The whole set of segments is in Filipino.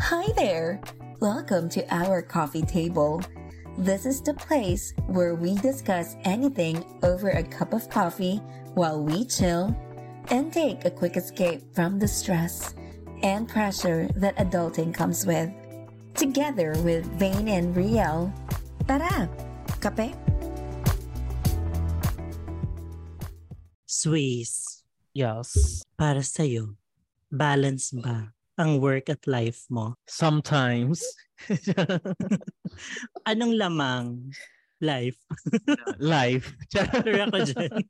Hi there! Welcome to our coffee table. This is the place where we discuss anything over a cup of coffee while we chill and take a quick escape from the stress and pressure that adulting comes with. Together with Vane and Riel. para! Kape? Swiss, Yes. para sa'yo, balance ba ang work at life mo? Sometimes. Anong lamang life? Life. Sure ako dyan.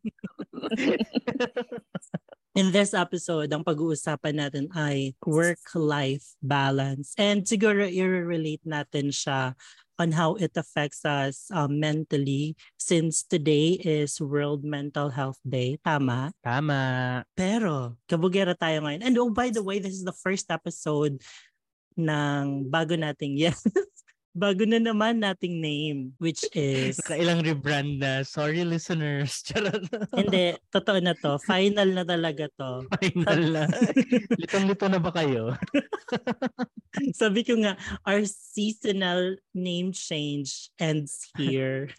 In this episode, ang pag-uusapan natin ay work-life balance. And siguro i-relate natin siya on how it affects us um, mentally since today is World Mental Health Day. Tama? Tama. Pero, kabugera tayo ngayon. And oh, by the way, this is the first episode ng bago nating, yes, bago na naman nating name, which is, Nakailang rebrand na. Sorry listeners. Charot. hindi, totoo na to. Final na talaga to. Final na. Litong-lito na ba kayo? Sabi ko nga, our seasonal name change ends here.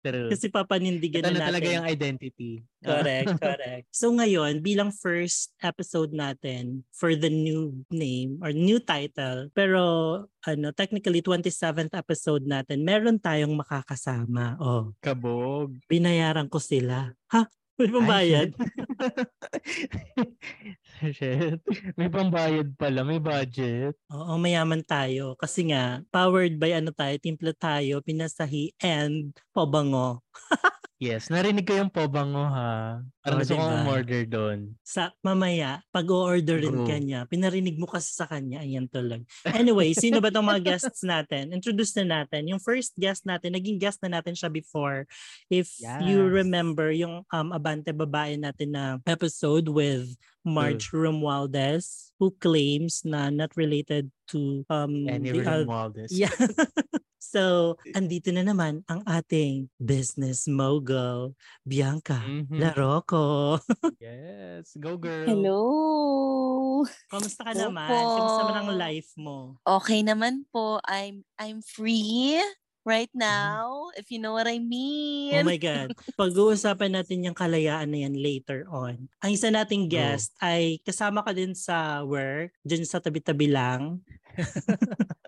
Pero, Kasi papanindigan ito na na talaga natin. yung identity. Correct, correct. So ngayon, bilang first episode natin for the new name or new title, pero ano, technically 27th episode natin, meron tayong makakasama. Oh, Kabog. binayaran ko sila. Ha? May pambayad? Shit. May pambayad pala. May budget. Oo, mayaman tayo. Kasi nga, powered by ano tayo, timpla tayo, pinasahi, and pabango. Yes. Narinig ko yung pobango ha. Oh, Parang gusto ko diba? umorder doon. Sa mamaya, pag o-orderin Go. ka niya, pinarinig mo kasi sa kanya, ayan tuloy. Anyway, sino ba tong mga guests natin? Introduce na natin. Yung first guest natin, naging guest na natin siya before. If you Yes. remember yung um, Abante Babae natin na episode with Marge Romualdez, who claims na not related to um, Any the Romualdez. Yeah. so, andito na naman ang ating business mogul, Bianca Mhm. Larocco. Yes. Go girl. Hello! Kamusta ka Opo. naman? Kamusta naman ang life mo? Okay naman po. I'm I'm free right Mm-hmm. now, if you know what I mean. Oh my God. Pag-uusapan natin yung kalayaan na yan later on. Ang isa nating guest ay kasama ka din sa work, dyan sa tabi-tabi lang.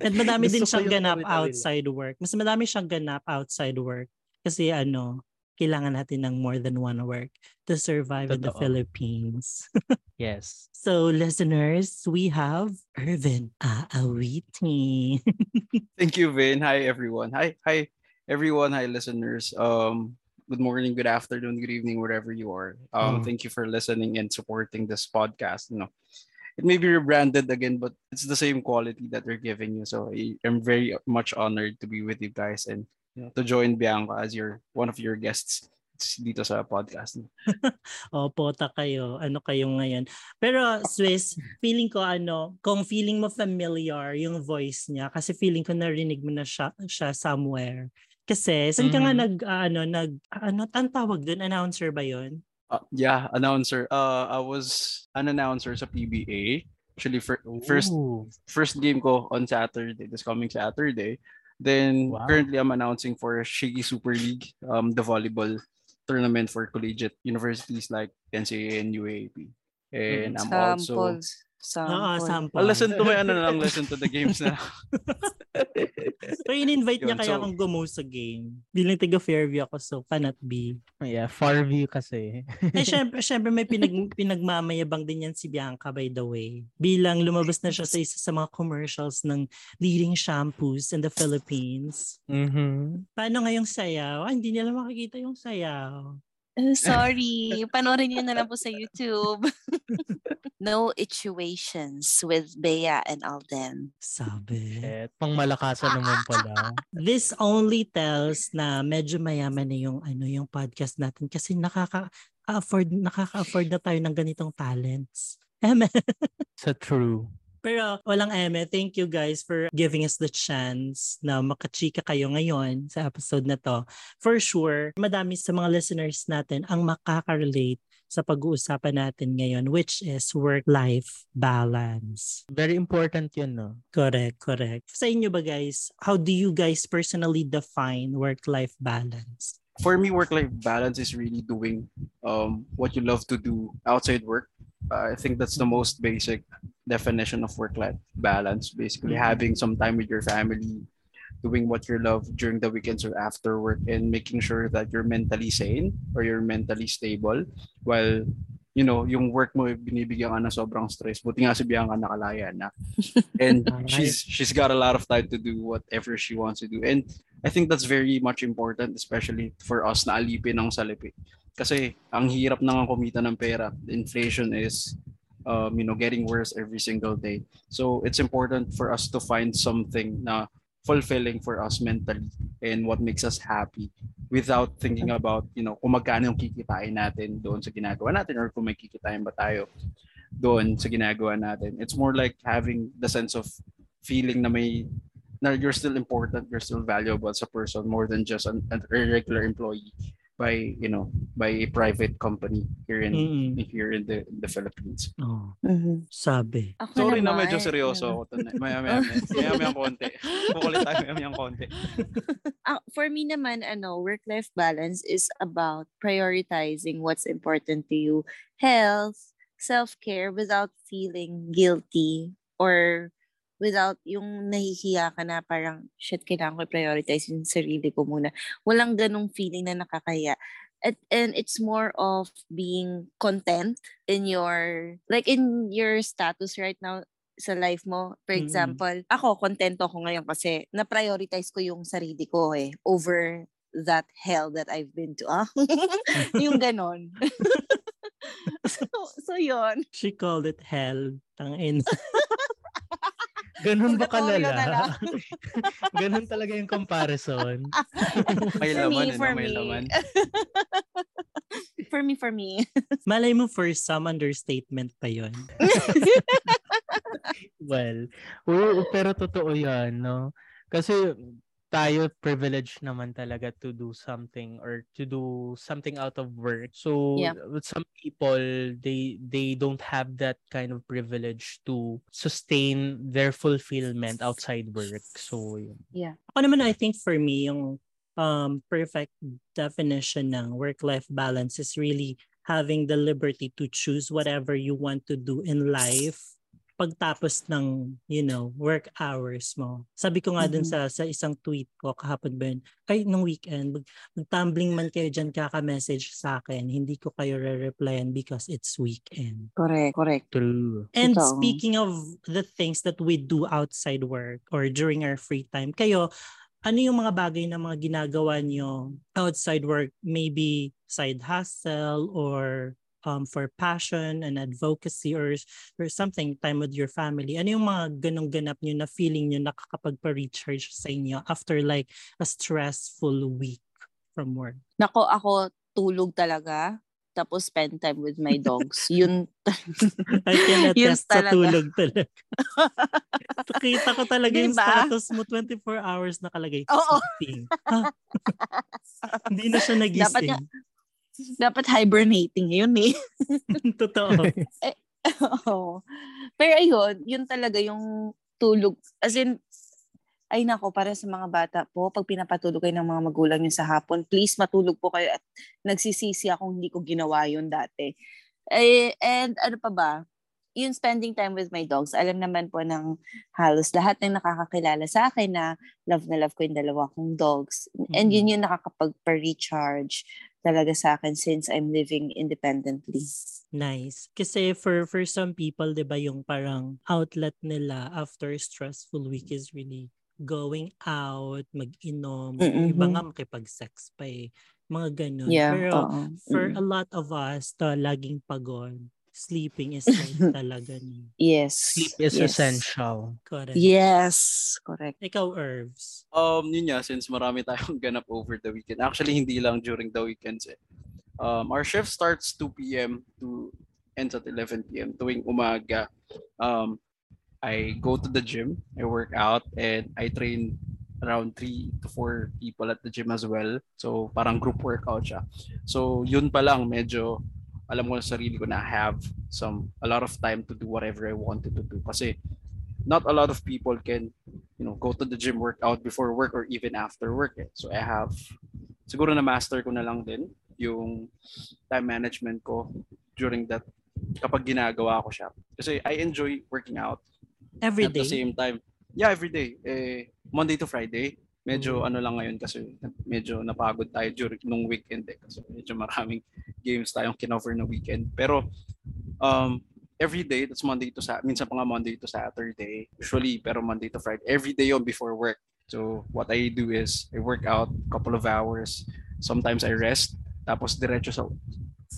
At madami din siyang ganap outside work. Mas madami siyang ganap outside work. Kasi ano, kailangan natin ng more than one work to survive in the Totoo. Philippines. Yes. So listeners, we have Irvin Aawiti. Thank you, Vin. Hi, everyone. Hi, hi, everyone. Hi, listeners. Um, good morning, good afternoon, good evening, wherever you are. Um, Mm. thank you for listening and supporting this podcast. You know, it may be rebranded again, but it's the same quality that we're giving you. So I- I'm very much honored to be with you guys and know, to join Bianca as your one of your guests dito sa podcast. Opo, ta kayo. Ano kayo ngayon? Pero Swiss, feeling ko ano, kung feeling mo familiar yung voice niya kasi feeling ko narinig mo na siya, siya somewhere. Kasi saan ka nga Mhm. nag ah, ano nag ano ang tawag doon announcer ba 'yon? Uh, yeah, announcer. Uh, I was an announcer sa PBA. Actually, fir- first Ooh. first game ko on Saturday, this coming Saturday. Then Wow. currently I'm announcing for Shiggy Super League, um, the volleyball tournament for collegiate universities like NCAA and UAP. And I'm also Sample. sample. I'll listen to my ano na lang, listen to the games na. So in-invite niya kaya so- akong gumo sa game. Bilang taga Fairview ako so cannot be. Yeah, far view kasi. Eh syempre, syempre may pinag, pinagmamayabang din yan si Bianca by the way. Bilang lumabas na siya sa isa sa mga commercials ng leading shampoos in the Philippines. Mhm. Paano ngayong sayaw? Ah, hindi nila makikita yung sayaw. Sorry. Panoorin niyo na lang po sa YouTube. no situations with Bea and Alden. Sabi. Shit, pang malakasan naman pala. This only tells na medyo mayaman na yung ano yung podcast natin kasi nakaka afford nakaka-afford na tayo ng ganitong talents. Eme. Sa true. Pero walang eme. Thank you guys for giving us the chance na makachika kayo ngayon sa episode na to. For sure, madami sa mga listeners natin ang makaka-relate sa pag-uusapan natin ngayon which is work-life balance. Very important yun, no? Correct, correct. Sa inyo ba guys, how do you guys personally define work-life balance? For me, work-life balance is really doing um, what you love to do outside work. Uh, I think that's the most basic definition of work-life balance. Basically, Mhm. having some time with your family, doing what you love during the weekends or after work, and making sure that you're mentally sane or you're mentally stable while you know, yung work mo binibigyan ka ng sobrang stress. Buti nga si Bianca nakalaya na. And she's she's got a lot of time to do whatever she wants to do. And I think that's very much important especially for us na alipin ng salapi. Kasi ang hirap na nga kumita ng pera. Inflation is um, you know, getting worse every single day. So it's important for us to find something na fulfilling for us mentally and what makes us happy without thinking about, you know, kung magkano yung kikitain natin doon sa ginagawa natin or kung may kikitain ba tayo doon sa ginagawa natin. It's more like having the sense of feeling na may na you're still important, you're still valuable as a person more than just an, an regular employee by, you know, by a private company here in Mm-mm. here in the in the Philippines. Oh, Mhm. sabi. Ako Sorry na naman, medyo seryoso ano, ako tonight. Maya maya maya. Maya maya konti. Kukulit tayo maya maya konti. ah, for me naman, ano, work-life balance is about prioritizing what's important to you. Health, self-care without feeling guilty or without yung nahihiya ka na parang, shit, kailangan ko i-prioritize yung sarili ko muna. Walang ganong feeling na nakakaya. At, and it's more of being content in your, like in your status right now sa life mo. For Mm-mm. example, ako, kontento ako ngayon kasi na-prioritize ko yung sarili ko eh, over that hell that I've been to. Ah? yung ganon. so, so yun. She called it hell. Tangin. Ganun ba na kalala? lang. Ganun talaga yung comparison. May For laman, me, eh, for may me. laman. for me, for me. Malay mo for some understatement pa yon. Well, oo, pero totoo yan, no? Kasi tayo privileged naman talaga to do something or to do something out of work. So Yeah. with some people they they don't have that kind of privilege to sustain their fulfillment outside work. So yun. Ako naman, I think for me, yung um, perfect definition ng work-life balance is really having the liberty to choose whatever you want to do in life pagtapos ng, you know, work hours mo. Sabi ko nga dun Mhm. sa, sa isang tweet ko kahapon ba yun, ay, nung weekend, mag, mag-tumbling man kayo dyan kaka-message sa akin, hindi ko kayo re-replyan because it's weekend. Correct, correct. True. And Totoo. speaking of the things that we do outside work or during our free time, kayo, ano yung mga bagay na mga ginagawa nyo outside work? Maybe side hustle or um, for passion and advocacy or, or something, time with your family. Ano yung mga ganong ganap nyo na feeling nyo nakakapagpa-recharge sa inyo after like a stressful week from work? Nako, ako tulog talaga. Tapos spend time with my dogs. Yun. I can attest sa tulog talaga. Kita ko talaga yung Diba? status mo 24 hours nakalagay. Oo. Hindi na siya Dapat nagising. nga- Dapat hibernating yun eh. Totoo. Oo. Pero ayun, yun talaga yung tulog. As in, ay nako, para sa mga bata po, pag pinapatulog kayo ng mga magulang nyo sa hapon, please matulog po kayo at nagsisisi akong hindi ko ginawa yun dati. Eh, and ano pa ba? Yung spending time with my dogs, alam naman po ng halos lahat ng nakakakilala sa akin na love na love ko yung dalawa kong dogs. And yun yung nakakapag-recharge talaga sa akin since I'm living independently. Nice. Kasi for for some people, 'di ba, yung parang outlet nila after a stressful week is really going out, mag-inom, yung iba nga makipag-sex pa eh. Mga ganun. Yeah, Pero oo. for Mm. a lot of us, to laging pagod, sleeping is like talaga ni. Yes. Sleep is yes. essential. Correct. Yes, correct. Ikaw, Irvs. Um, yun nga, since marami tayong ganap over the weekend. Actually, hindi lang during the weekends eh. Um, our shift starts 2 p.m. to ends at 11 p.m. tuwing umaga. Um, I go to the gym, I work out, and I train around 3 to 4 people at the gym as well. So, parang group workout siya. So, yun pa lang, medyo alam ko sa sarili ko na I have some a lot of time to do whatever I wanted to do kasi not a lot of people can you know go to the gym workout before work or even after work eh. so I have siguro na master ko na lang din yung time management ko during that kapag ginagawa ko siya kasi I enjoy working out Every at day. the same time yeah every day eh Monday to Friday medyo Mm. ano lang ngayon kasi medyo napagod tayo during nung weekend eh. Kasi medyo maraming games tayong kinover na weekend. Pero um every day that's Monday to Saturday minsan pa nga Monday to Saturday usually pero Monday to Friday every day yon before work. So what I do is I work out couple of hours. Sometimes I rest tapos diretso sa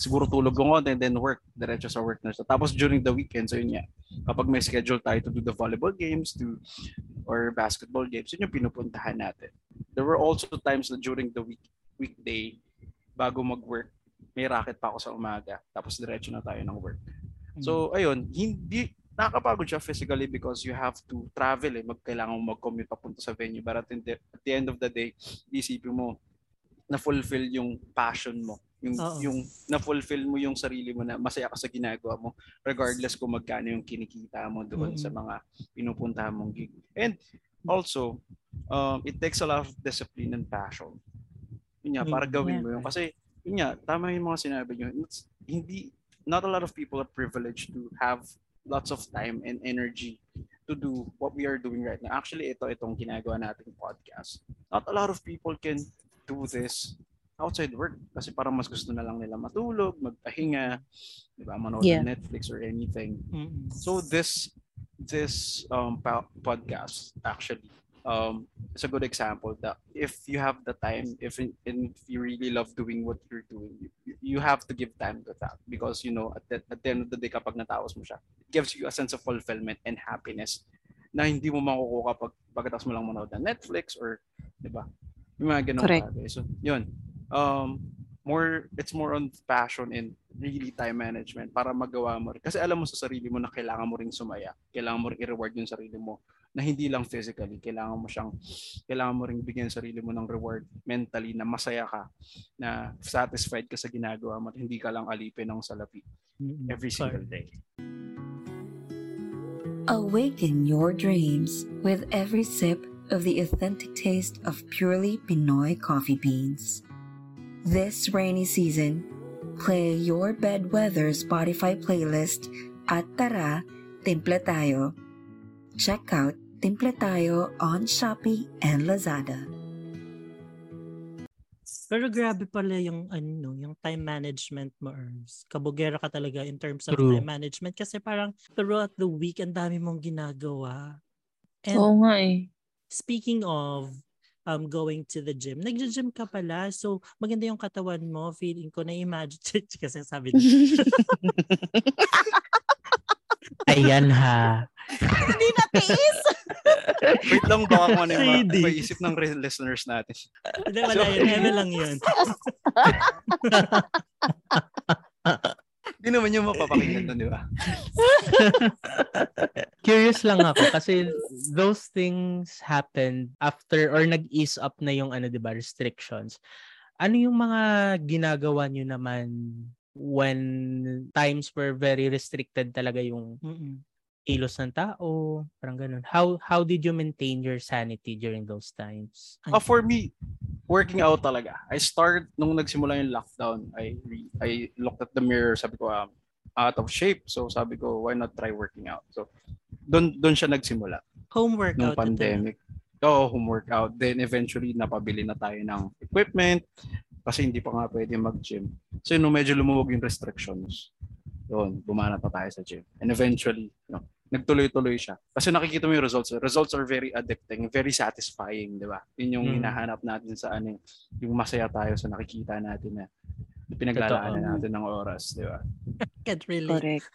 siguro tulog ko konti and then work diretso sa work na siya. tapos during the weekend so yun nga kapag may schedule tayo to do the volleyball games to or basketball games yun yung pinupuntahan natin there were also times na during the week weekday bago mag-work may racket pa ako sa umaga tapos diretso na tayo ng work So, ayun, hindi nakakapagod siya physically because you have to travel eh. Magkailangan mo mag-commute papunta sa venue. But at the, at the end of the day, isipin mo, na-fulfill yung passion mo. Yung, Oo. yung na-fulfill mo yung sarili mo na masaya ka sa ginagawa mo regardless kung magkano yung kinikita mo doon Mm. sa mga pinupuntahan mong gig. And also, um, it takes a lot of discipline and passion. Yun nga, para Mm, gawin mo yun. Kasi, yun nga, tama yung mga sinabi nyo. It's, hindi, not a lot of people are privileged to have lots of time and energy to do what we are doing right now. Actually, ito itong ginagawa nating podcast. Not a lot of people can do this outside work kasi parang mas gusto na lang nila matulog, magpahinga, di ba, manood Yeah. ng Netflix or anything. Mm-mm. So this this um pa- podcast actually um is a good example that if you have the time if and if you really love doing what you're doing you, you have to give time to that because you know at the, at the end of the day kapag natapos mo siya it gives you a sense of fulfillment and happiness na hindi mo makukuha pag pagkatapos mo lang manood ng Netflix or 'di ba yung mga ganun Correct. bagay so yun um more it's more on passion and really time management para magawa mo rin. Kasi alam mo sa sarili mo na kailangan mo ring sumaya. Kailangan mo ring i-reward yung sarili mo na hindi lang physically. Kailangan mo siyang, kailangan mo ring bigyan yung sarili mo ng reward mentally na masaya ka, na satisfied ka sa ginagawa mo at hindi ka lang alipin ng salapi every single day. Awaken your dreams with every sip of the authentic taste of purely Pinoy coffee beans. This rainy season, play your bedweather Spotify playlist at Tara, Timple Tayo. Check out Timple Tayo on Shopee and Lazada. Pero grabe pala yung ano, yung time management mo, Ernst. Kabugera ka talaga in terms of True. time management kasi parang throughout the week ang dami mong ginagawa. And Oo nga eh. speaking of um going to the gym, nagja-gym ka pala. So maganda yung katawan mo. Feeling ko na imagine kasi sabi niya. Ayan ha. Hindi natiis. Wait lang baka kung ano yung Shady. ma- maisip ng listeners natin. Hindi, wala yun. Eme lang yun. Hindi naman yung mapapakinggan doon, di ba? Curious lang ako kasi those things happened after or nag-ease up na yung ano 'di ba restrictions. Ano yung mga ginagawa niyo naman when times were very restricted talaga yung Mm-mm. Kilos ng tao, parang ganun. How how did you maintain your sanity during those times? Uh, for me, working out talaga. I started nung nagsimula yung lockdown. I re- I looked at the mirror, sabi ko um, out of shape. So sabi ko, why not try working out? So doon doon siya nagsimula Home nung workout. ito. pandemic. Oo, home workout. Then eventually napabili na tayo ng equipment kasi hindi pa nga pwede mag-gym. So nung medyo lumuwag yung restrictions, yun, bumana pa tayo sa gym. And eventually, you know, nagtuloy-tuloy siya. Kasi nakikita mo yung results. Results are very addicting, very satisfying, di ba? Yun yung Mm. hinahanap natin sa ano, yung masaya tayo sa nakikita natin na pinaglalaanan natin ng oras, di ba? Can't relate. Correct.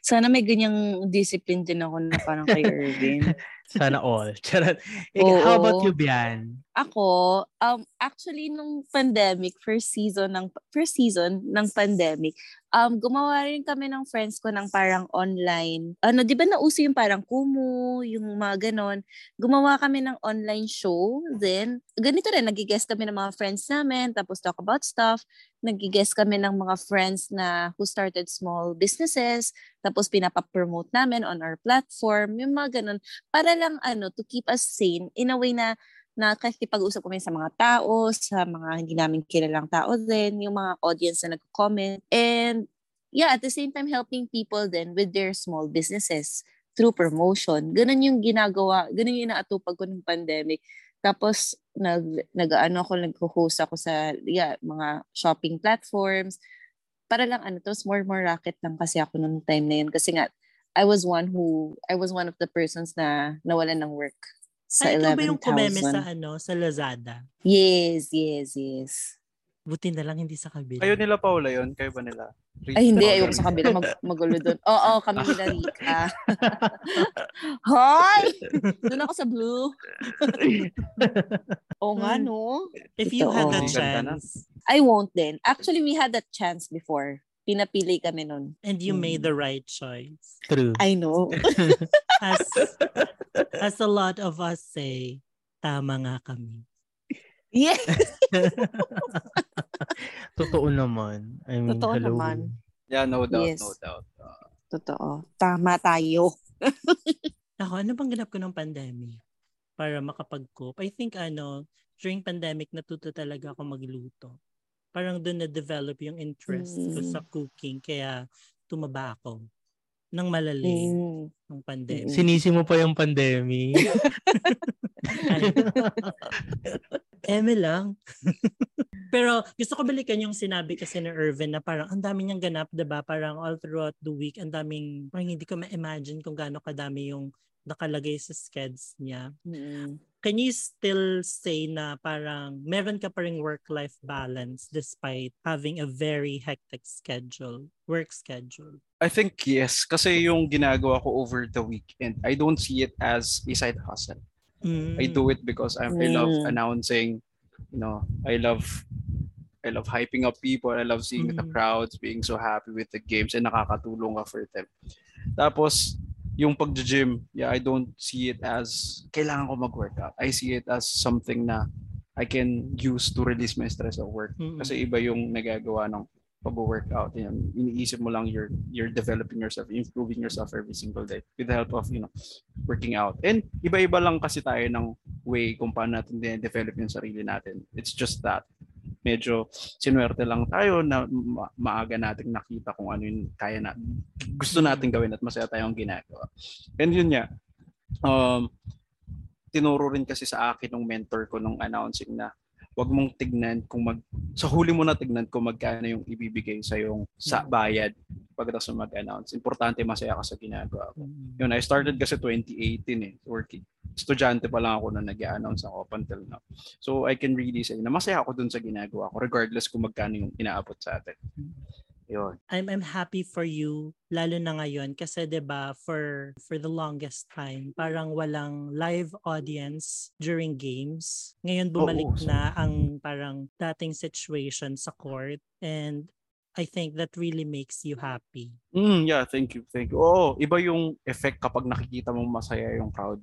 Sana may ganyang discipline din ako na parang kay Irvin. Sana all. Charot. Eh, how about Oo. you, Bian? Ako, um, actually, nung pandemic, first season ng, first season ng pandemic, um, gumawa rin kami ng friends ko ng parang online. Ano, di ba nauso yung parang Kumu, yung mga ganon. Gumawa kami ng online show. Then, ganito rin, nagigest kami ng mga friends namin, tapos talk about stuff. Nagigest kami ng mga friends na who started small businesses, tapos pinapa-promote namin on our platform, yung mga ganon. Para lang, ano, to keep us sane in a way na nakakipag-usap kami sa mga tao, sa mga hindi namin kilalang tao din, yung mga audience na nag-comment. And yeah, at the same time, helping people then with their small businesses through promotion. Ganun yung ginagawa, ganun yung inaatupag ko ng pandemic. Tapos, nag, nag ano ako, nag-host ako sa yeah, mga shopping platforms. Para lang ano, to more more racket lang kasi ako nung time na yun. Kasi nga, I was one who, I was one of the persons na nawalan ng work sa Ay, ikaw ba yung kumeme sa 11,000. ano, sa Lazada? Yes, yes, yes. Buti na lang hindi sa kabila. Kayo nila Paula yun? Kayo ba nila? Ay, hindi. Ayoko sa kabila. Mag, magulo doon. Oo, kami nila Rika. Hoy! Doon ako sa blue. Oo nga, Hmm. no? If you had the Totoo. Ganda na. chance I won't then. Actually, we had that chance before. Pinapili kami nun. and you Hmm. made the right choice. True. I know. As, as a lot of us say, tama nga kami. yes. Totoo naman. I mean, Totoo hello. naman. Yeah, no doubt, Yes. no doubt. Uh, Totoo. Tama tayo. Ako, ano bang ganap ko ng pandemic? Para makapag-cope. I think ano, during pandemic, natuto talaga ako magluto. Parang doon na-develop yung interest ko Mm. sa cooking. Kaya tumaba ako ng malalim Mm. ng pandemic. Sinisi mo pa yung pandemic. Eme lang. Pero gusto ko balikan yung sinabi kasi ni Irvin na parang ang dami niyang ganap, 'di ba? Parang all throughout the week, ang daming parang hindi ko ma-imagine kung gaano kadami yung nakalagay sa skeds niya. Mm. Can you still say na parang meron ka pa ring work-life balance despite having a very hectic schedule, work schedule? I think yes, kasi yung ginagawa ko over the weekend, I don't see it as a side hustle. I Mm. do it because I, I love Mm. announcing, you know, I love I love hyping up people. I love seeing the Mhm. crowds being so happy with the games and nakakatulong ka for them. Tapos, yung pag-gym, yeah, I don't see it as kailangan ko mag-workout. I see it as something na I can use to release my stress at work. Mm-mm. Kasi iba yung nagagawa ng pag-workout. Yan. Iniisip mo lang you're, you're developing yourself, improving yourself every single day with the help of, you know, working out. And iba-iba lang kasi tayo ng way kung paano natin develop yung sarili natin. It's just that medyo sinuwerte lang tayo na ma- maaga nating nakita kung ano yung kaya na gusto nating gawin at masaya tayong ginagawa. And yun nga, um, tinuro rin kasi sa akin ng mentor ko nung announcing na wag mong tignan kung mag sa huli mo na tignan kung magkano yung ibibigay sa yung sa bayad pagkatapos mo mag-announce. Importante masaya ka sa ginagawa ko. Mm. Yun, I started kasi 2018 eh, working. Estudyante pa lang ako na nag-announce ako up until now. So I can really say na masaya ako dun sa ginagawa ko regardless kung magkano yung inaabot sa atin. Yun. I'm I'm happy for you lalo na ngayon kasi 'di ba for for the longest time parang walang live audience during games. Ngayon bumalik Oo, so- na ang parang dating situation sa court and I think that really makes you happy. Mm, yeah, thank you, thank you. Oo, iba yung effect kapag nakikita mong masaya yung crowd.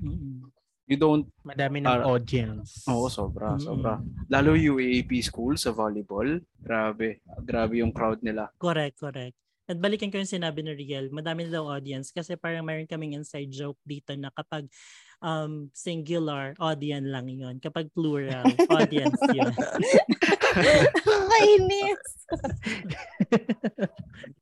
Mm-mm. You don't, Madami ng Para- audience. oo, sobra, Mm-mm. sobra. Lalo UAAP school sa volleyball, grabe, grabe yung crowd nila. Correct, correct. At balikan ko yung sinabi ni Riel, madami daw audience kasi parang mayroon kaming inside joke dito na kapag um, singular, audience lang yon Kapag plural, audience yun. Kainis.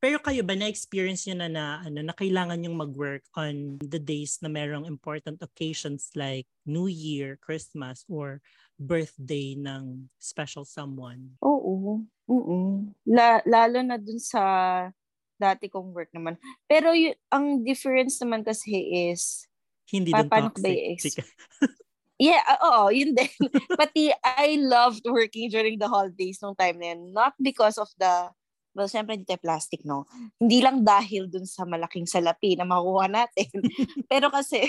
Pero kayo ba na-experience nyo na na, ano, na kailangan yung mag-work on the days na merong important occasions like New Year, Christmas, or birthday ng special someone? Oo. Oo. La, lalo na dun sa dati kong work naman. Pero y- ang difference naman kasi is, Hindi Pa- din toxic. Chika. yeah, ah, oo, yun din. Pati I loved working during the holidays nung time na yun. Not because of the, well, syempre hindi tayo plastic, no? Hindi lang dahil dun sa malaking salapi na makukuha natin. Pero kasi,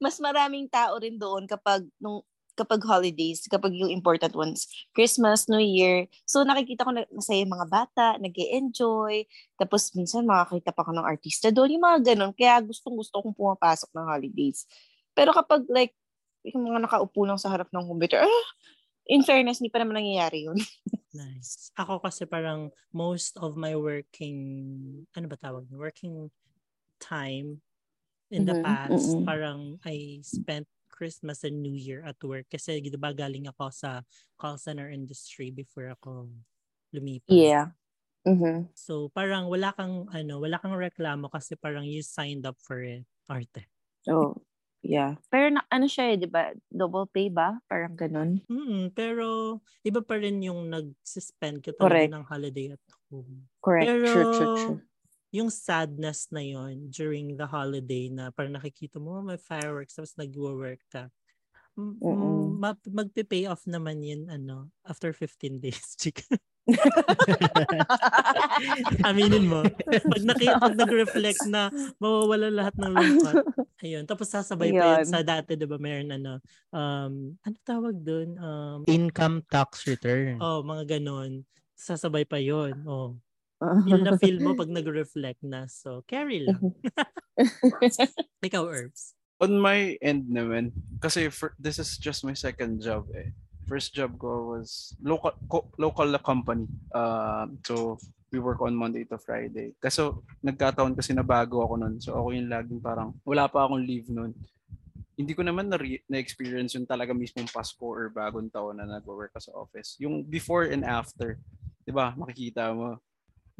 mas maraming tao rin doon kapag nung kapag holidays, kapag yung important ones, Christmas, New Year. So nakikita ko na masaya yung mga bata, nag enjoy Tapos minsan makakita pa ko ng artista doon, yung mga ganun. Kaya gustong gusto kong pumapasok ng holidays. Pero kapag like, yung mga nakaupo lang sa harap ng computer, ah, in fairness, hindi pa naman nangyayari yun. nice. Ako kasi parang most of my working, ano ba tawag? Working time in the mm-hmm. past, mm-hmm. parang I spent Christmas and New Year at work kasi di ba galing ako sa call center industry before ako lumipat. Yeah. Mm-hmm. So parang wala kang ano, wala kang reklamo kasi parang you signed up for it, arte. Oh, yeah. Pero na, ano siya eh, 'di ba? Double pay ba? Parang ganun. Mm, pero iba pa rin yung nag-suspend ka talaga ng holiday at home. Correct. Pero, true, true, true yung sadness na yon during the holiday na parang nakikita mo may fireworks tapos nagwo-work ka. Mm, ma- magpe-pay off naman yun ano after 15 days. Aminin mo. Pag, naki, pag nag-reflect na mawawala lahat ng lungkot. Ayun. Tapos sasabay Ayun. pa yun sa dati, di ba, mayroon ano, um, ano tawag doon? Um, Income tax return. Oh, mga ganon. Sasabay pa yun. Oh feel na feel mo pag nag-reflect na. So, carry lang. Ikaw, Herbs. On my end naman, kasi for, this is just my second job eh. First job ko was local co- local na company. Uh, so, we work on Monday to Friday. Kaso, nagkataon kasi na bago ako nun. So, ako yung laging parang, wala pa akong leave nun. Hindi ko naman na- na-experience yung talaga mismong Pasko or bagong taon na nag-work ka sa office. Yung before and after, di ba, makikita mo,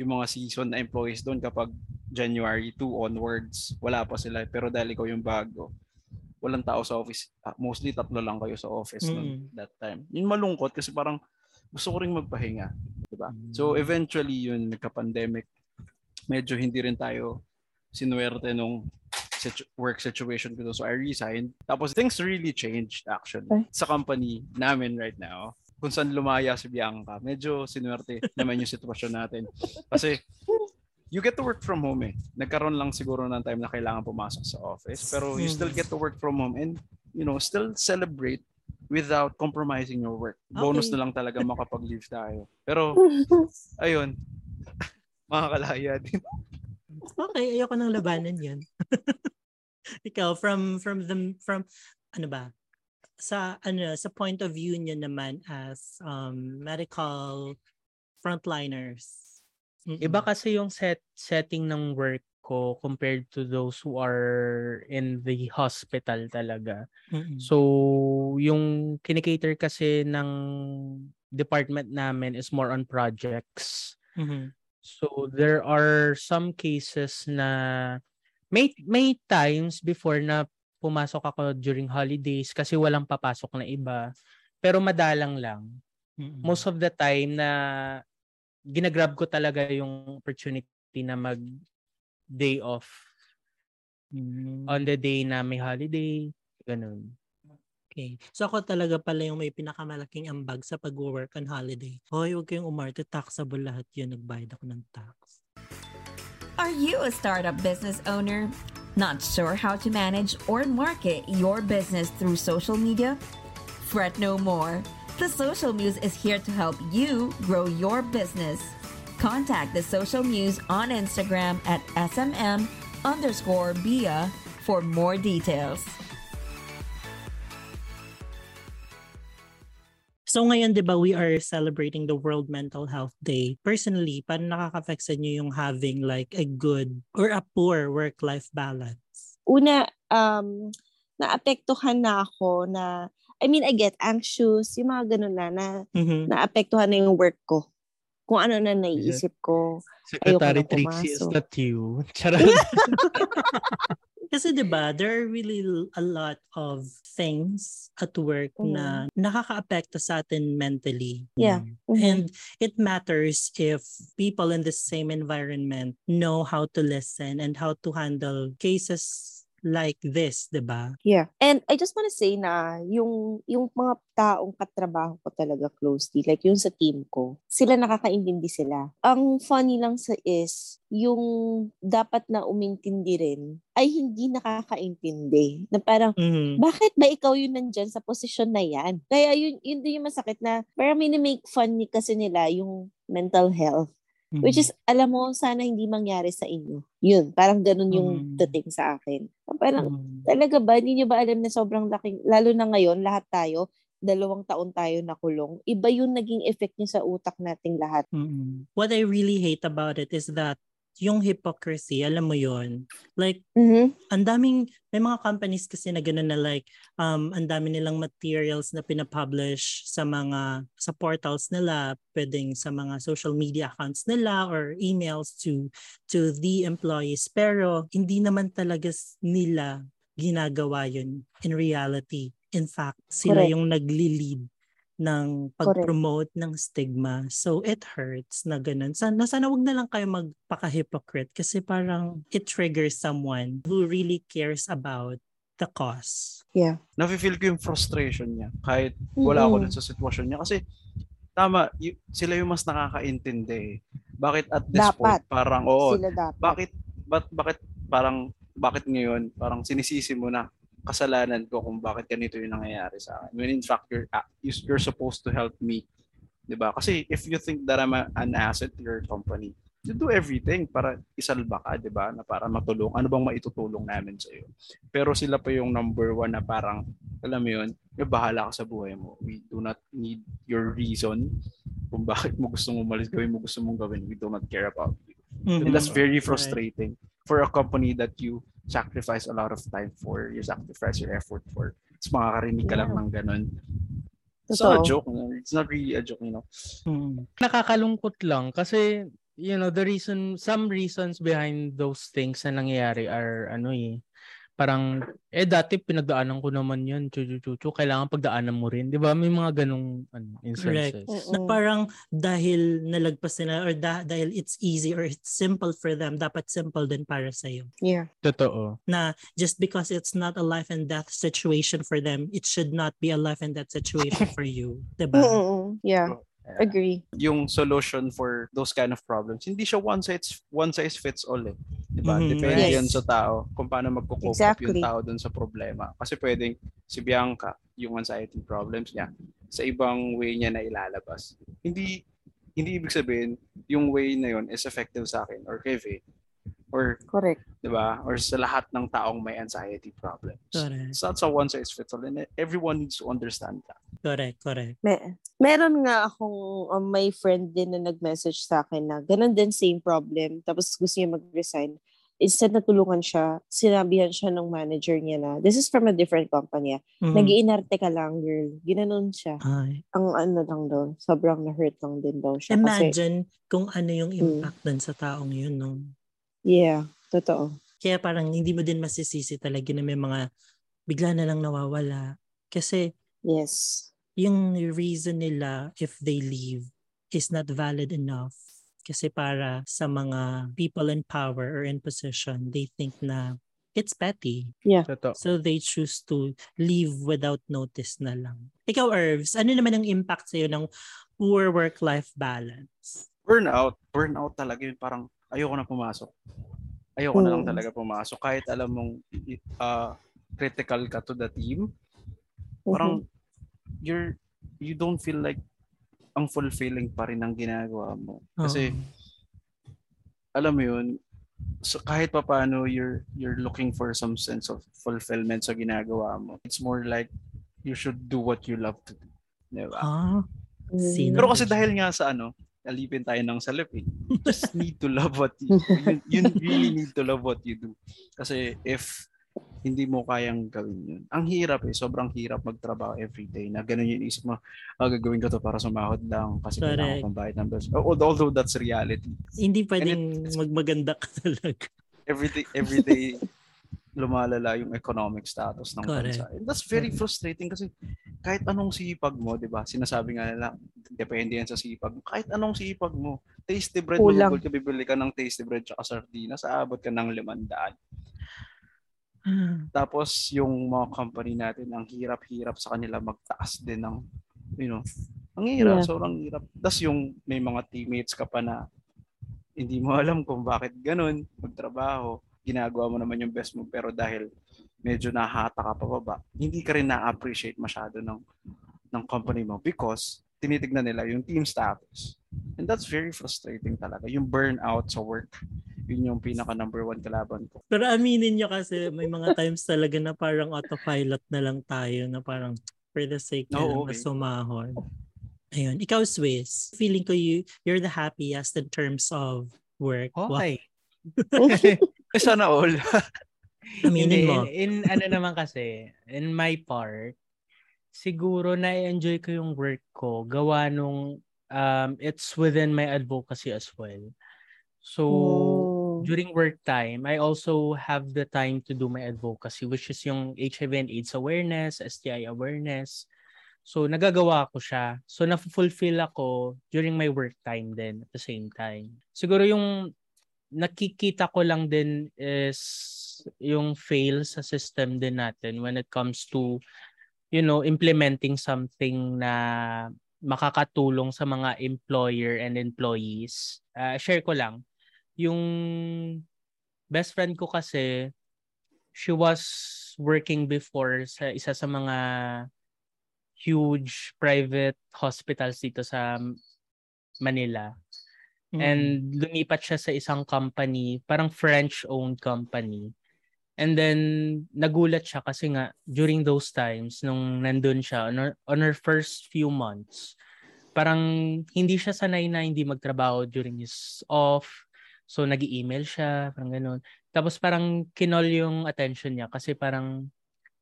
yung mga season na employees doon kapag January 2 onwards, wala pa sila. Pero dahil ikaw yung bago, walang tao sa office. Ah, mostly tatlo lang kayo sa office mm. noon that time. Yung malungkot kasi parang gusto ko ring magpahinga. Diba? Mm. So eventually yun, nagka-pandemic, medyo hindi rin tayo sinuwerte nung situ- work situation ko. So I resigned. Tapos things really changed actually sa company namin right now kung saan lumaya si Bianca. Medyo sinuwerte naman yung sitwasyon natin. Kasi you get to work from home eh. Nagkaroon lang siguro ng time na kailangan pumasok sa office. Pero you still get to work from home and you know, still celebrate without compromising your work. Bonus okay. na lang talaga makapag-leave tayo. Pero, ayun, makakalaya din. okay, ayoko nang labanan yan. Ikaw, from, from the, from, ano ba, sa ano sa point of view niyo naman as um, medical frontliners. Mm-mm. Iba kasi yung set setting ng work ko compared to those who are in the hospital talaga. Mm-mm. So, yung kinikater kasi ng department namin is more on projects. Mm-hmm. So, there are some cases na may may times before na pumasok ako during holidays kasi walang papasok na iba. Pero madalang lang. Mm-hmm. Most of the time na ginagrab ko talaga yung opportunity na mag day off. Mm-hmm. On the day na may holiday, ganun. Okay. So ako talaga pala yung may pinakamalaking ambag sa pag-work on holiday. Hoy, huwag kayong umarte, taxable lahat yun. Nagbayad ako ng tax. Are you a startup business owner? Not sure how to manage or market your business through social media? Fret no more. The Social Muse is here to help you grow your business. Contact the Social Muse on Instagram at SMM underscore BIA for more details. So ngayon, di ba, we are celebrating the World Mental Health Day. Personally, paano nakaka-affect sa inyo yung having like a good or a poor work-life balance? Una, um, naapektuhan na ako na, I mean, I get anxious, yung mga ganun na, na mm-hmm. naapektuhan na yung work ko. Kung ano na naiisip ko. Secretary Trixie, is that you? Charot. Kasi 'di ba, there are really a lot of things at work mm. na nakakaapekto sa atin mentally. Yeah. Mm-hmm. And it matters if people in the same environment know how to listen and how to handle cases like this, 'di ba? Yeah. And I just want to say na yung yung mga taong katrabaho ko talaga closely, like yung sa team ko, sila nakakaintindi sila. Ang funny lang sa is, yung dapat na umintindi rin ay hindi nakakaintindi. Na parang, Mhm. bakit ba ikaw yun nandyan sa posisyon na yan? Kaya yun, yun din yung masakit na parang minimake fun ni kasi nila yung mental health. Which Mhm. is, alam mo, sana hindi mangyari sa inyo. Yun, parang ganun yung Mm. dating sa akin. Parang, Mhm. talaga ba, hindi nyo ba alam na sobrang laking, lalo na ngayon, lahat tayo, dalawang taon tayo nakulong, iba yung naging effect niya sa utak nating lahat. Mm-mm. What I really hate about it is that yung hypocrisy, alam mo yon Like, Mhm. ang daming, may mga companies kasi na gano'n na like, um, ang dami nilang materials na pinapublish sa mga, sa portals nila, pwedeng sa mga social media accounts nila or emails to, to the employees. Pero, hindi naman talaga nila ginagawa yun in reality. In fact, sila Correct. yung nagli-lead ng Correct. pag-promote ng stigma. So, it hurts na ganun. Sana, sana wag na lang kayo magpaka-hypocrite kasi parang it triggers someone who really cares about the cause. Yeah. Nafe-feel ko yung frustration niya kahit wala ako Mm-mm. dun sa sitwasyon niya. Kasi, tama, y- sila yung mas nakakaintindi eh. Bakit at this Dapat. point, parang, oo, Sila dapat. bakit, bat, bakit, parang, bakit ngayon, parang sinisisi mo na kasalanan ko kung bakit ganito yung nangyayari sa akin. When in fact, you're, ah, you- you're supposed to help me. 'di ba? Kasi if you think that I'm a- an asset to your company, you do everything para isalba ka, 'di ba? Na para matulong. Ano bang maitutulong namin sa iyo? Pero sila pa yung number one na parang, alam mo yun, yung bahala ka sa buhay mo. We do not need your reason kung bakit mo gusto mo umalis, gawin mo gusto mong gawin. We do not care about you. And Mhm. that's very Right. For a company that you sacrifice a lot of time for, you sacrifice your effort for. It's makakarinig ka lang Yeah. ng ganun. It's not a joke. no? It's not really a joke, you know. Mhm. Nakakalungkot lang kasi you know the reason some reasons behind those things na nangyayari are ano eh parang eh dati pinagdaanan ko naman yun chuchu chuchu kailangan pagdaanan mo rin 'di ba may mga ganung ano instances. Na parang dahil nalagpas nila or da- dahil it's easy or it's simple for them, dapat simple din para sa'yo. Yeah. totoo na just because it's not a life and death situation for them, it should not be a life and death situation for you. Diba? Mm-mm. Yeah. Agree. Yung solution for those kind of problems, hindi siya one size one size fits all eh. 'Di ba? Mhm, Depende yes. yan sa tao kung paano magko-cope Exactly. yung tao dun sa problema. Kasi pwedeng si Bianca, yung anxiety problems niya, sa ibang way niya na ilalabas. Hindi hindi ibig sabihin yung way na yun is effective sa akin or kay Faye or Correct. 'di ba? Or sa lahat ng taong may anxiety problems. Correct. It's not a one size fits all and everyone needs to understand that. Correct, correct. Me- meron nga akong um, may friend din na nag-message sa akin na ganun din same problem. Tapos gusto niya mag-resign. Instead na tulungan siya, sinabihan siya ng manager niya na, this is from a different company. Mhm. Nag-iinarte ka lang, girl. Ginanon siya. Ay. Ang ano lang daw, sobrang na-hurt lang din daw siya. Kasi, Imagine kung ano yung Mm. impact dun sa taong yun, no? Yeah, totoo. Kaya parang hindi mo din masisisi talaga na may mga bigla na lang nawawala. Kasi Yes. yung reason nila if they leave is not valid enough. Kasi para sa mga people in power or in position, they think na it's petty. totoo So they choose to leave without notice na lang. Ikaw, Irvs, ano naman ang impact sa'yo ng poor work-life balance? burnout, burnout talaga yun. Parang ayoko na pumasok. Ayoko na lang Mm. talaga pumasok. Kahit alam mong uh, critical ka to the team, parang you're, you don't feel like ang fulfilling pa rin ng ginagawa mo. Kasi Oo. alam mo yun, so kahit pa paano you're, you're looking for some sense of fulfillment sa ginagawa mo. It's more like you should do what you love to do. Diba? Ah. Sino? Pero kasi dahil nga sa ano, alipin tayo ng salip eh. You just need to love what you, you, you really need to love what you do. Kasi if hindi mo kayang gawin yun. Ang hirap eh, sobrang hirap magtrabaho every day na ganun yung isip mo, ah, gagawin ko to para sumahod lang kasi kailangan Correct. ko pang bayad ng bills. Al- Although that's reality. hindi pwedeng it's- magmaganda ka talaga. Every day, every day lumalala yung economic status ng Correct. bansa. And that's very frustrating kasi kahit anong sipag mo, di ba? Sinasabi nga nila, depende yan sa sipag mo. Kahit anong sipag mo, tasty bread, Kulang. magugol ka, bibili ka ng tasty bread tsaka sardinas, aabot ka ng limandaan. Tapos yung mga company natin, ang hirap-hirap sa kanila magtaas din ng, you know, ang hirap, Yeah. sobrang hirap. Tapos yung may mga teammates ka pa na hindi mo alam kung bakit ganun magtrabaho. Ginagawa mo naman yung best mo pero dahil medyo nahata ka pababa, hindi ka rin na-appreciate masyado ng ng company mo because tinitignan nila yung team status. And that's very frustrating talaga. Yung burnout sa work, yun yung pinaka number one kalaban ko. Pero aminin nyo kasi may mga times talaga na parang autopilot na lang tayo na parang for the sake na na okay. sumahod. Ayun. Ikaw, Swiss, feeling ko you, you're the happiest in terms of work. Wow. Okay. Eh, sana all. Aminin mo. In, in ano naman kasi, in my part, siguro na-enjoy ko yung work ko gawa nung um, it's within my advocacy as well. So, Oh. during work time, I also have the time to do my advocacy, which is yung HIV and AIDS awareness, STI awareness. So, nagagawa ko siya. So, na-fulfill ako during my work time din at the same time. Siguro yung nakikita ko lang din is yung fail sa system din natin when it comes to, you know, implementing something na makakatulong sa mga employer and employees. Ah, share ko lang. Yung best friend ko kasi, she was working before sa isa sa mga huge private hospitals dito sa Manila. Mm. And lumipat siya sa isang company, parang French-owned company. And then, nagulat siya kasi nga, during those times, nung nandun siya, on her, on her first few months, parang hindi siya sanay na hindi magtrabaho during his off. So, nag email siya, parang ganun. Tapos parang kinol yung attention niya kasi parang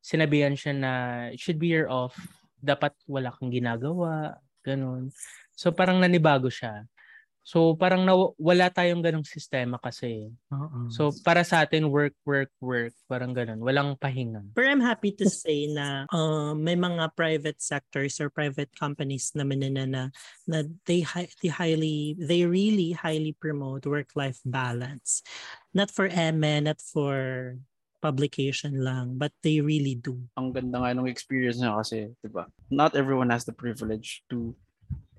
sinabihan siya na it should be your off. Dapat wala kang ginagawa, ganun. So, parang nanibago siya. So, parang naw- wala tayong ganong sistema kasi. Oo. So, para sa atin, work, work, work. Parang ganun. Walang pahinga. But I'm happy to say na uh, may mga private sectors or private companies naman na na, na they, hi- they highly they really highly promote work-life balance. Not for MN, not for publication lang, but they really do. ang ganda nga nung experience niya kasi, 'di ba? Not everyone has the privilege to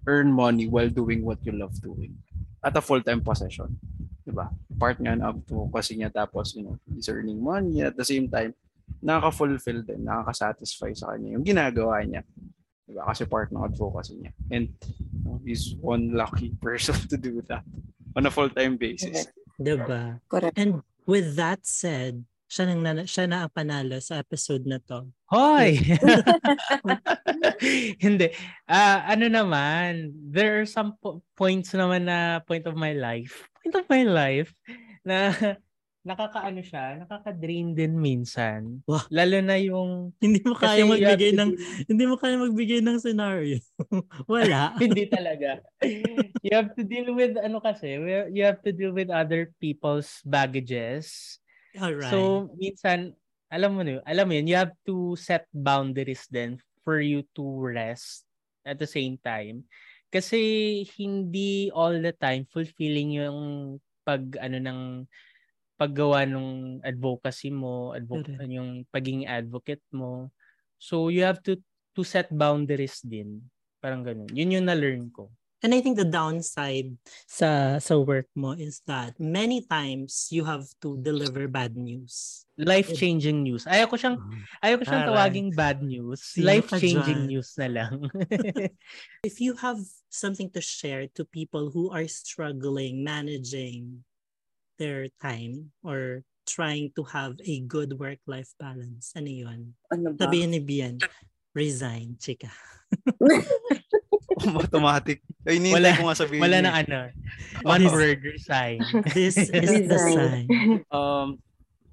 earn money while doing what you love doing at a full-time position. 'Di ba? Part nga ng advocacy niya tapos, you know, he's earning money at the same time nakaka-fulfill din, nakaka-satisfy sa kanya yung ginagawa niya. 'Di ba? Kasi part ng advocacy niya. And you know, he's one lucky person to do that on a full-time basis. Diba? Correct. And with that said, siya, nang, siya na ang panalo sa episode na to. Hoy! Hindi. Ah, ano naman, there are some po- points naman na point of my life. Point of my life na nakakaano siya, nakaka-drain din minsan. Wah. Lalo na yung Hindi mo kaya magbigay ng deal- hindi mo kaya magbigay ng scenario. Wala. hindi talaga. you have to deal with ano kasi, you have to deal with other people's baggages. Alright. So, minsan, alam mo na yun, alam mo yun, you have to set boundaries then for you to rest at the same time. Kasi hindi all the time fulfilling yung pag ano ng paggawa ng advocacy mo, advo- Correct. yung pagiging advocate mo. So you have to to set boundaries din. Parang ganun. Yun yung na-learn ko. And I think the downside sa sa work mo is that many times you have to deliver bad news. Life-changing news. Ayaw ko siyang ah. ayaw ko siyang Aray. tawaging bad news. Sino Life-changing news na lang. If you have something to share to people who are struggling managing their time or trying to have a good work-life balance, ano yun? Ano ba? Sabihin ni Bian, resign, chika. Automatic. Ay, Wala- hinihintay ko nga sabihin. Wala na ano. One This- word resign. This is the sign. Um,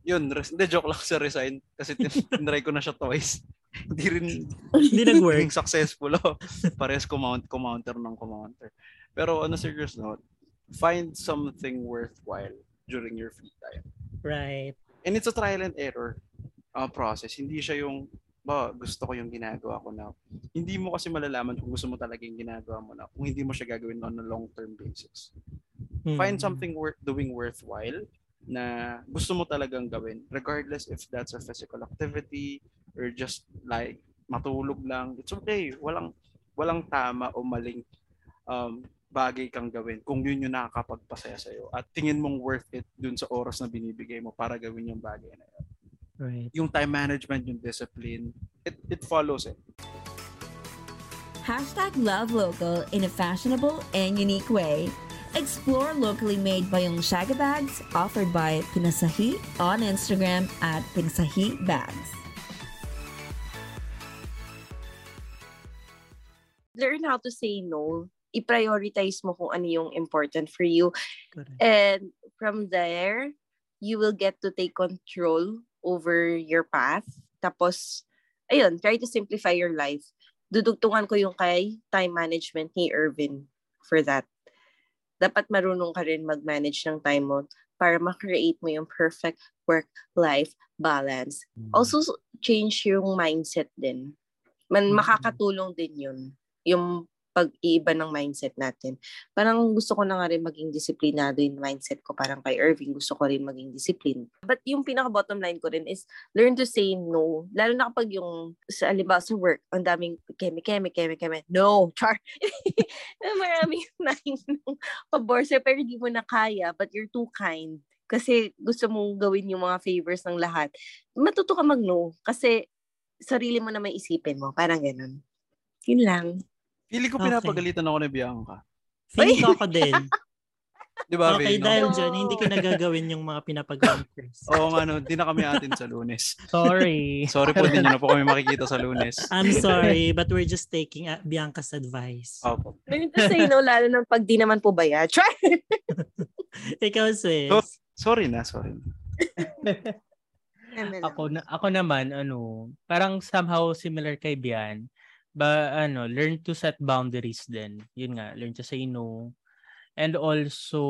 yun, res- hindi, joke lang sa resign. Kasi tin- tinry ko na siya twice. Hindi rin Hindi nag-work. successful. Oh. Pares kumount, kumounter ng kumounter. Pero on a serious note, find something worthwhile during your free time. Right. And it's a trial and error uh, process. Hindi siya yung, ba, gusto ko yung ginagawa ko na. Hindi mo kasi malalaman kung gusto mo talaga yung ginagawa mo na kung hindi mo siya gagawin on a long-term basis. Find Hmm. something worth doing worthwhile na gusto mo talagang gawin regardless if that's a physical activity or just like matulog lang it's okay walang walang tama o maling um, bagay kang gawin kung yun yung nakakapagpasaya sa'yo at tingin mong worth it dun sa oras na binibigay mo para gawin yung bagay na yun. Right. Yung time management, yung discipline, it, it follows it. Hashtag love local in a fashionable and unique way. Explore locally made Bayong Shaga bags offered by Pinasahi on Instagram at Pinasahi Bags. Learn how to say no. I-prioritize mo kung ano yung important for you. Correct. And from there, you will get to take control over your path. Tapos, ayun, try to simplify your life. Dudugtungan ko yung kay time management ni Irvin for that. Dapat marunong ka rin mag-manage ng time mo para ma-create mo yung perfect work-life balance. Also, change yung mindset din. Man, Mhm. makakatulong din yun. Yung pag-iiba ng mindset natin. Parang gusto ko na nga rin maging disiplinado yung mindset ko. Parang kay Irving, gusto ko rin maging discipline. But yung pinaka-bottom line ko rin is learn to say no. Lalo na kapag yung, sa alimbawa sa work, ang daming keme, keme, keme, keme. No! Char! Maraming nais ng pabor sa'yo, pero hindi mo na kaya, but you're too kind. Kasi gusto mong gawin yung mga favors ng lahat. Matuto ka mag-no. Kasi sarili mo na may isipin mo. Parang ganun. Yun lang. Feeling ko Okay. pinapagalitan ako ni Bianca. Feeling ko ako din. Di ba, okay, Vay, no? dahil dyan, hindi ko nagagawin yung mga Chris. Oo nga, no. Di na kami atin sa lunes. Sorry. Sorry po, din nyo na po kami makikita sa lunes. I'm sorry, but we're just taking uh, Bianca's advice. Opo. Learn to say no, lalo ng pag di naman po bayad. Try! Ikaw, sis. So, sorry na, sorry na. ako na ako naman ano, parang somehow similar kay Bian. Ba ano, learn to set boundaries din. Yun nga, learn to say no. And also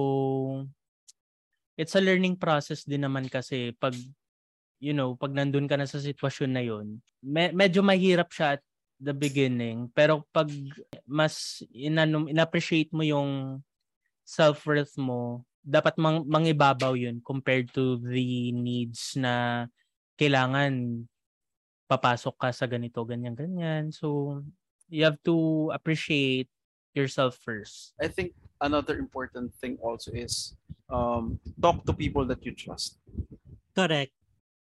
it's a learning process din naman kasi pag you know, pag nandun ka na sa sitwasyon na yun, me- medyo mahirap siya at the beginning. Pero pag mas inanum, in-appreciate mo yung self-worth mo, dapat mang, mangibabaw yun compared to the needs na kailangan papasok ka sa ganito, ganyan, ganyan. So, you have to appreciate yourself first. I think another important thing also is um, talk to people that you trust. Correct.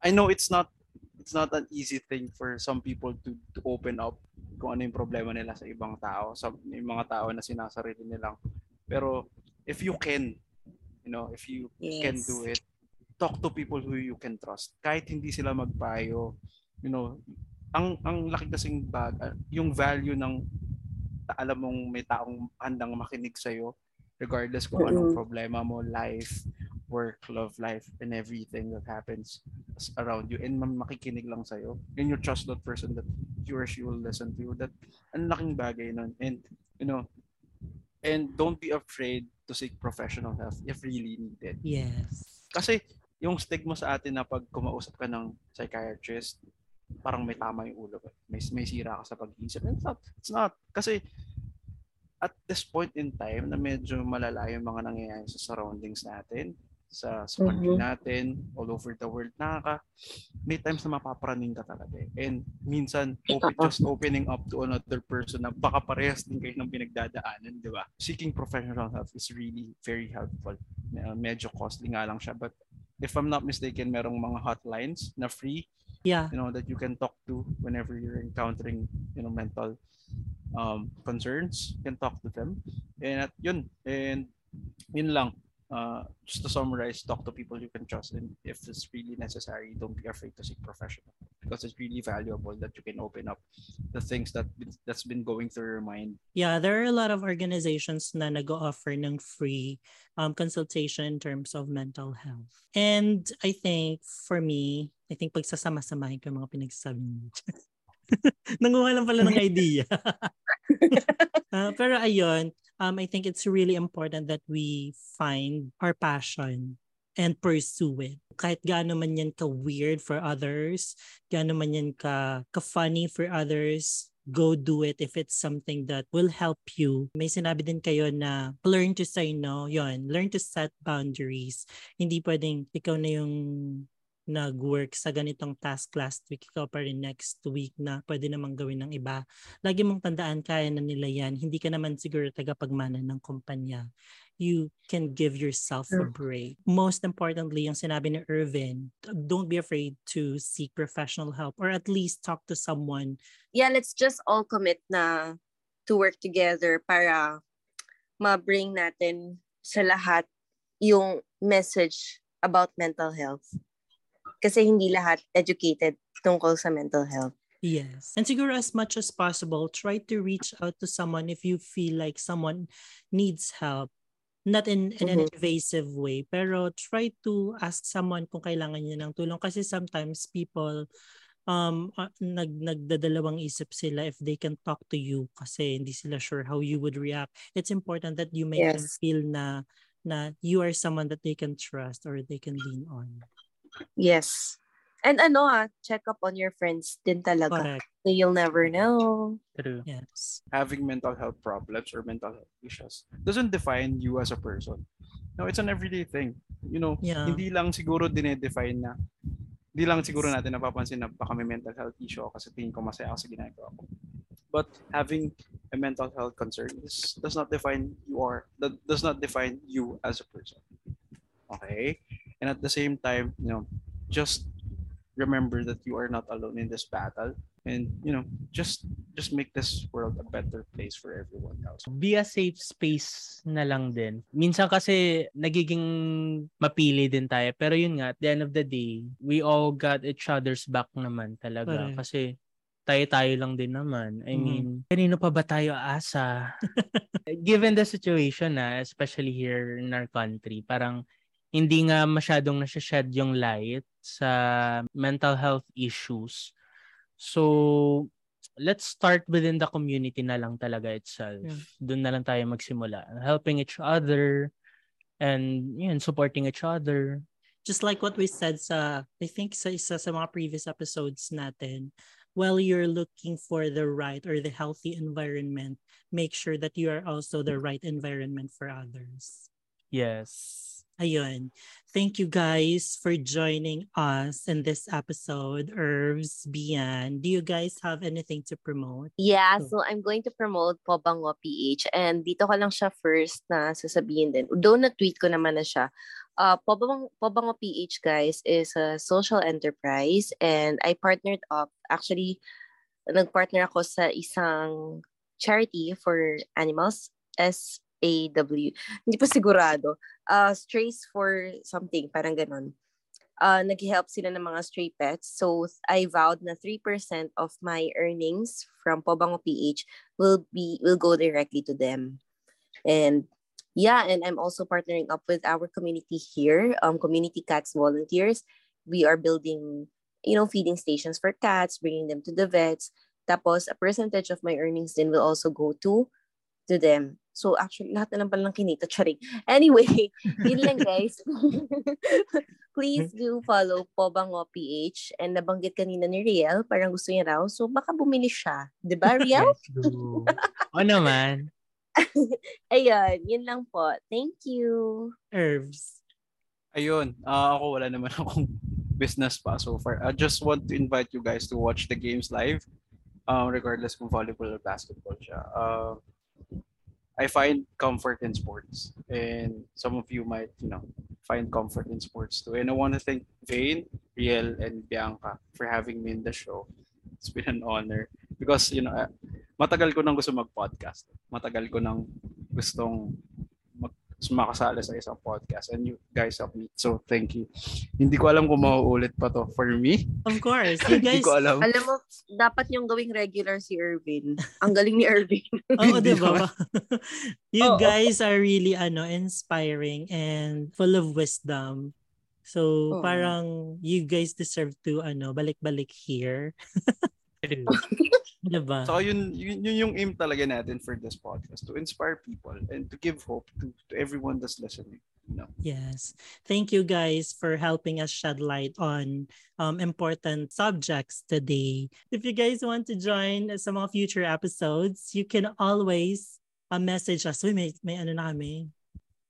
I know it's not it's not an easy thing for some people to, to open up kung ano yung problema nila sa ibang tao, sa yung mga tao na sinasarili nilang. Pero if you can, you know, if you can do it, talk to people who you can trust. Kahit hindi sila magpayo, you know, ang ang laki kasing bag, ah, yung value ng alam mong may taong handang makinig sa regardless kung anong Mm-mm. problema mo, life, work, love life, and everything that happens around you and ma- makikinig lang sa'yo. And you trust that person that he or she will listen to you. That ang laking bagay nun. And, you know, and don't be afraid to seek professional help if really needed. Yes. Kasi yung stigma sa atin na pag kumausap ka ng psychiatrist, parang may tama yung ulo. ko. May, may sira ka sa pag-iisip. It's not. It's not. Kasi at this point in time na medyo malala yung mga nangyayari sa surroundings natin, sa, sa country Mhm. natin, all over the world, nakaka, may times na mapapraning ka talaga eh. And minsan, open, just opening up to another person na baka parehas din kayo ng pinagdadaanan, di ba? Seeking professional help is really very helpful. Me- medyo costly nga lang siya, but if I'm not mistaken, merong mga hotlines na free, Yeah. you know, that you can talk to whenever you're encountering, you know, mental um, concerns. You can talk to them. And at yun, and yun lang. Uh, just to summarize, talk to people you can trust and if it's really necessary, don't be afraid to seek professional because it's really valuable that you can open up the things that that's been going through your mind Yeah, there are a lot of organizations na nag-offer ng free um, consultation in terms of mental health. And I think, for me, I think pagsasama-samahin ko yung mga pinagsasabi niyo. Nanguha lang pala ng idea. Ah, pero ayun, um, I think it's really important that we find our passion and pursue it. Kahit gaano man yan ka-weird for others, gaano man yan ka, ka-funny for others, go do it if it's something that will help you. May sinabi din kayo na learn to say no. Yon, learn to set boundaries. Hindi pwedeng ikaw na yung nag-work sa ganitong task last week, ikaw pa rin next week na pwede namang gawin ng iba. Lagi mong tandaan, kaya na nila yan. Hindi ka naman siguro tagapagmana ng kumpanya. You can give yourself a break. Most importantly, yung sinabi ni Irvin, don't be afraid to seek professional help or at least talk to someone. Yeah, let's just all commit na to work together para ma-bring natin sa lahat yung message about mental health. Kasi hindi lahat educated tungkol sa mental health. Yes. And siguro as much as possible, try to reach out to someone if you feel like someone needs help. Not in, in an Mhm. invasive way, pero try to ask someone kung kailangan niya ng tulong. Kasi sometimes people um uh, nag nagdadalawang isip sila if they can talk to you kasi hindi sila sure how you would react. It's important that you make them Yes. feel na na you are someone that they can trust or they can lean on. Yes. And ano ah, check up on your friends din talaga. Correct. So you'll never know. True. Yes. having mental health problems or mental health issues doesn't define you as a person. No, it's an everyday thing. You know, Yeah. hindi lang siguro dinedefine na hindi lang siguro natin napapansin na baka may mental health issue ako kasi tingin ko masaya ako sa ginagawa ko. But having a mental health concern is, does not define you are that does not define you as a person. Okay? And at the same time, you know, just remember that you are not alone in this battle and you know, just just make this world a better place for everyone else. Be a safe space na lang din. Minsan kasi nagiging mapili din tayo. Pero yun nga, at the end of the day, we all got each other's back naman talaga. Correct. Kasi tayo-tayo lang din naman. I Mhm. mean, kanino pa ba tayo asa? Given the situation na, especially here in our country, parang hindi nga masyadong nasashed yung light sa mental health issues. So, let's start within the community na lang talaga itself. Yeah. Doon na lang tayo magsimula. Helping each other and yun, supporting each other. just like what we said sa I think sa isa sa mga previous episodes natin while you're looking for the right or the healthy environment make sure that you are also the right environment for others Yes. Ayun thank you guys for joining us in this episode Herbs Bian do you guys have anything to promote Yeah, Oh. so I'm going to promote Pobango PH and dito ko lang siya first na sasabihin din. Though na-tweet ko naman na siya. Uh, Pobango, Pobango PH guys is a social enterprise and I partnered up. Actually, nag-partner ako sa isang charity for animals, S-A-W. Hindi pa sigurado. Uh, strays for something, parang ganon. uh, nag-help sila ng mga stray pets. So, I vowed na 3% of my earnings from Pobango PH will be will go directly to them. And yeah, and I'm also partnering up with our community here, um, Community Cats Volunteers. We are building, you know, feeding stations for cats, bringing them to the vets. Tapos, a percentage of my earnings then will also go to to them. So, actually, lahat na lang palang kinita. Charing. Anyway, yun lang, guys. Please do follow Pobango PH. And nabanggit kanina ni Riel, parang gusto niya raw. So, baka bumili siya. 'Di ba Riel? Do. o naman. Ayun, yun lang po. Thank you. Herbs Ayun, ah, ako wala naman akong business pa so far. I just want to invite you guys to watch the games live, um, regardless kung volleyball or basketball siya. Uh, I find comfort in sports, and some of you might, you know, find comfort in sports too. And I want to thank Vane, Riel, and Bianca for having me in the show. It's been an honor because you know, uh, matagal ko nang gusto mag-podcast. Matagal ko nang gustong makasali sa isang podcast and you guys helped me. So thank you. Hindi ko alam kung mauulit pa to for me. of course you Hindi guys ko alam. Alam mo, dapat yung gawing regular si Irvin. Ang galing ni Irvin. Oo, Hindi di ba? you Oo. guys are really ano inspiring and full of wisdom. So Oo. parang you guys deserve to ano balik-balik here. Diba? So yun, yun, yun yung aim talaga natin for this podcast, to inspire people and to give hope to, to everyone that's listening. Know? Yes. Thank you guys for helping us shed light on um, important subjects today. If you guys want to join sa mga future episodes, you can always uh, message us. Uy, may, may ano na kami.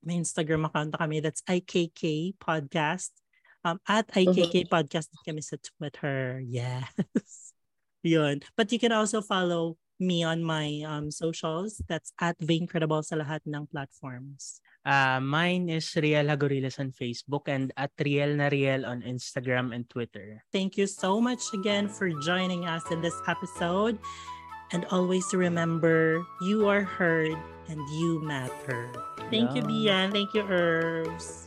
May Instagram account na kami. That's IKK Podcast. Um, at IKK Podcast kami sa Twitter. Yes. Yun. But you can also follow me on my um, socials. That's at Vaincredible sa lahat ng platforms. Uh, mine is Riel Hagorilas on Facebook and at Riel na Riel on Instagram and Twitter. Thank you so much again for joining us in this episode. And always remember, you are heard and you matter. Thank you, Yeah. Bian. Thank you, Herbs.